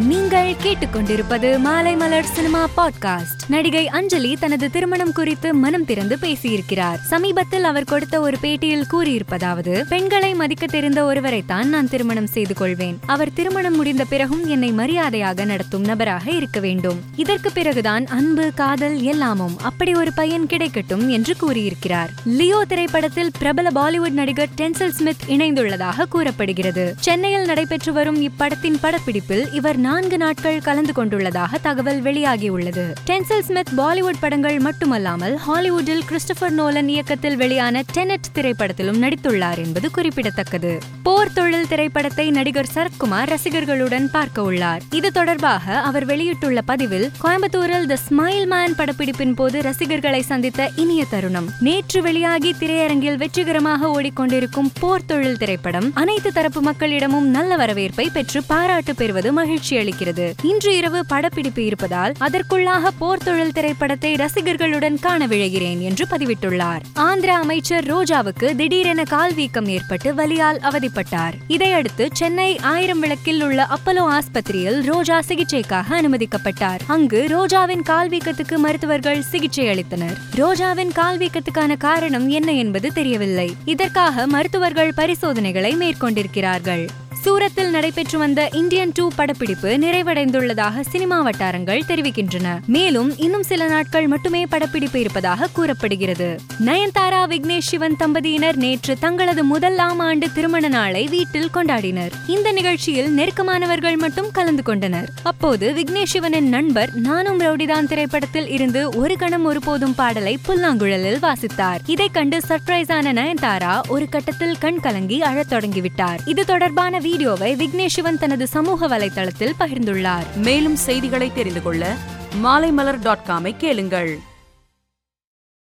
நீங்கள் கேட்டுக்கொண்டிருப்பது மாலை மலர் சினிமா பாட்காஸ்ட். நடிகை அஞ்சலி தனது திருமணம் குறித்து மனம் திறந்து பேசியிருக்கிறார். சமீபத்தில் அவர் கொடுத்த ஒரு பேட்டியில் கூறியிருப்பதாவது பெண்களை மதிக்க தெரிந்த ஒருவரைத்தான் நான் திருமணம் செய்து கொள்வேன். அவர் திருமணம் முடிந்த பிறகும் என்னை மரியாதையாக நடத்தும் நபராக இருக்க வேண்டும். இதற்கு பிறகுதான் அன்பு காதல் எல்லாமும் அப்படி ஒரு பையன் கிடைக்கட்டும் என்று கூறியிருக்கிறார். லியோ திரைப்படத்தில் பிரபல பாலிவுட் நடிகர் டென்சல் ஸ்மித் இணைந்துள்ளதாக கூறப்படுகிறது. சென்னையில் நடைபெற்று வரும் இப்படத்தின் படப்பிடிப்பில் இவர் நான்கு நாட்கள் கலந்து கொண்டுள்ளதாக தகவல் வெளியாகியுள்ளது. டென்சல் ஸ்மித் பாலிவுட் படங்கள் மட்டுமல்லாமல் ஹாலிவுட்டில் கிறிஸ்டபர் நோலன் இயக்கத்தில் வெளியான டெனட் திரைப்படத்திலும் நடித்துள்ளார் என்பது குறிப்பிடத்தக்கது. போர் தொழில் திரைப்படத்தை நடிகர் சரத்குமார் ரசிகர்களுடன் பார்க்க உள்ளார். இது தொடர்பாக அவர் வெளியிட்டுள்ள பதிவில் கோயம்புத்தூரில் தி ஸ்மைல் மேன் படப்பிடிப்பின் போது ரசிகர்களை சந்தித்த இனிய தருணம். நேற்று வெளியாகி திரையரங்கில் வெற்றிகரமாக ஓடிக்கொண்டிருக்கும் போர் தொழில் திரைப்படம் அனைத்து தரப்பு மக்களிடமும் நல்ல வரவேற்பை பெற்று பாராட்டு பெறுவது மகிழ்ச்சி அளிக்கிறது. இன்று இரவு படப்பிடிப்பு இருப்பதால் அதற்குள்ளாக போர் தொழில் திரைப்படத்தை ரசிகர்களுடன் காண விழைகிறேன் என்று பதிவிட்டுள்ளார். ஆந்திர அமைச்சர் ரோஜாவுக்கு திடீரென கால் வீக்கம் ஏற்பட்டு வலியால் அவதிப்பட்டார். இதையடுத்து சென்னை ஆயிரம் விளக்கில் உள்ள அப்பலோ ஆஸ்பத்திரியில் ரோஜா சிகிச்சைக்காக அனுமதிக்கப்பட்டார். அங்கு ரோஜாவின் கால் வீக்கத்துக்கு மருத்துவர்கள் சிகிச்சை அளித்தனர். ரோஜாவின் கால் வீக்கத்துக்கான காரணம் என்ன என்பது தெரியவில்லை. இதற்காக மருத்துவர்கள் பரிசோதனைகளை மேற்கொண்டிருக்கிறார்கள். சூரத்தில் நடைபெற்று வந்த இந்தியன் டூ படப்பிடிப்பு நிறைவடைந்துள்ளதாக சினிமா வட்டாரங்கள் தெரிவிக்கின்றன. மேலும் இன்னும் சில நாட்கள் மட்டுமே படப்பிடிப்பு இருப்பதாக கூறப்படுகிறது. நயன்தாரா விக்னேஷ் சிவன் தம்பதியினர் நேற்று தங்களது முதலாம் ஆண்டு திருமண நாளை வீட்டில் கொண்டாடினர். இந்த நிகழ்ச்சியில் நெருக்கமானவர்கள் மட்டும் கலந்து கொண்டனர். அப்போது விக்னேஷ் சிவனின் நண்பர் நானும் ரவுடிதான் திரைப்படத்தில் இருந்து ஒரு கணம் ஒருபோதும் பாடலை புல்லாங்குழலில் வாசித்தார். இதை கண்டு சர்ப்ரைஸான நயன்தாரா ஒரு கட்டத்தில் கண் கலங்கி அழத் தொடங்கிவிட்டார். இது தொடர்பான வீடியோவை விக்னேஷ் சிவன் தனது சமூக வலைதளத்தில் பகிர்ந்துள்ளார். மேலும் செய்திகளை தெரிந்து கொள்ள மாலைமலர் டாட் காமை கேளுங்கள்.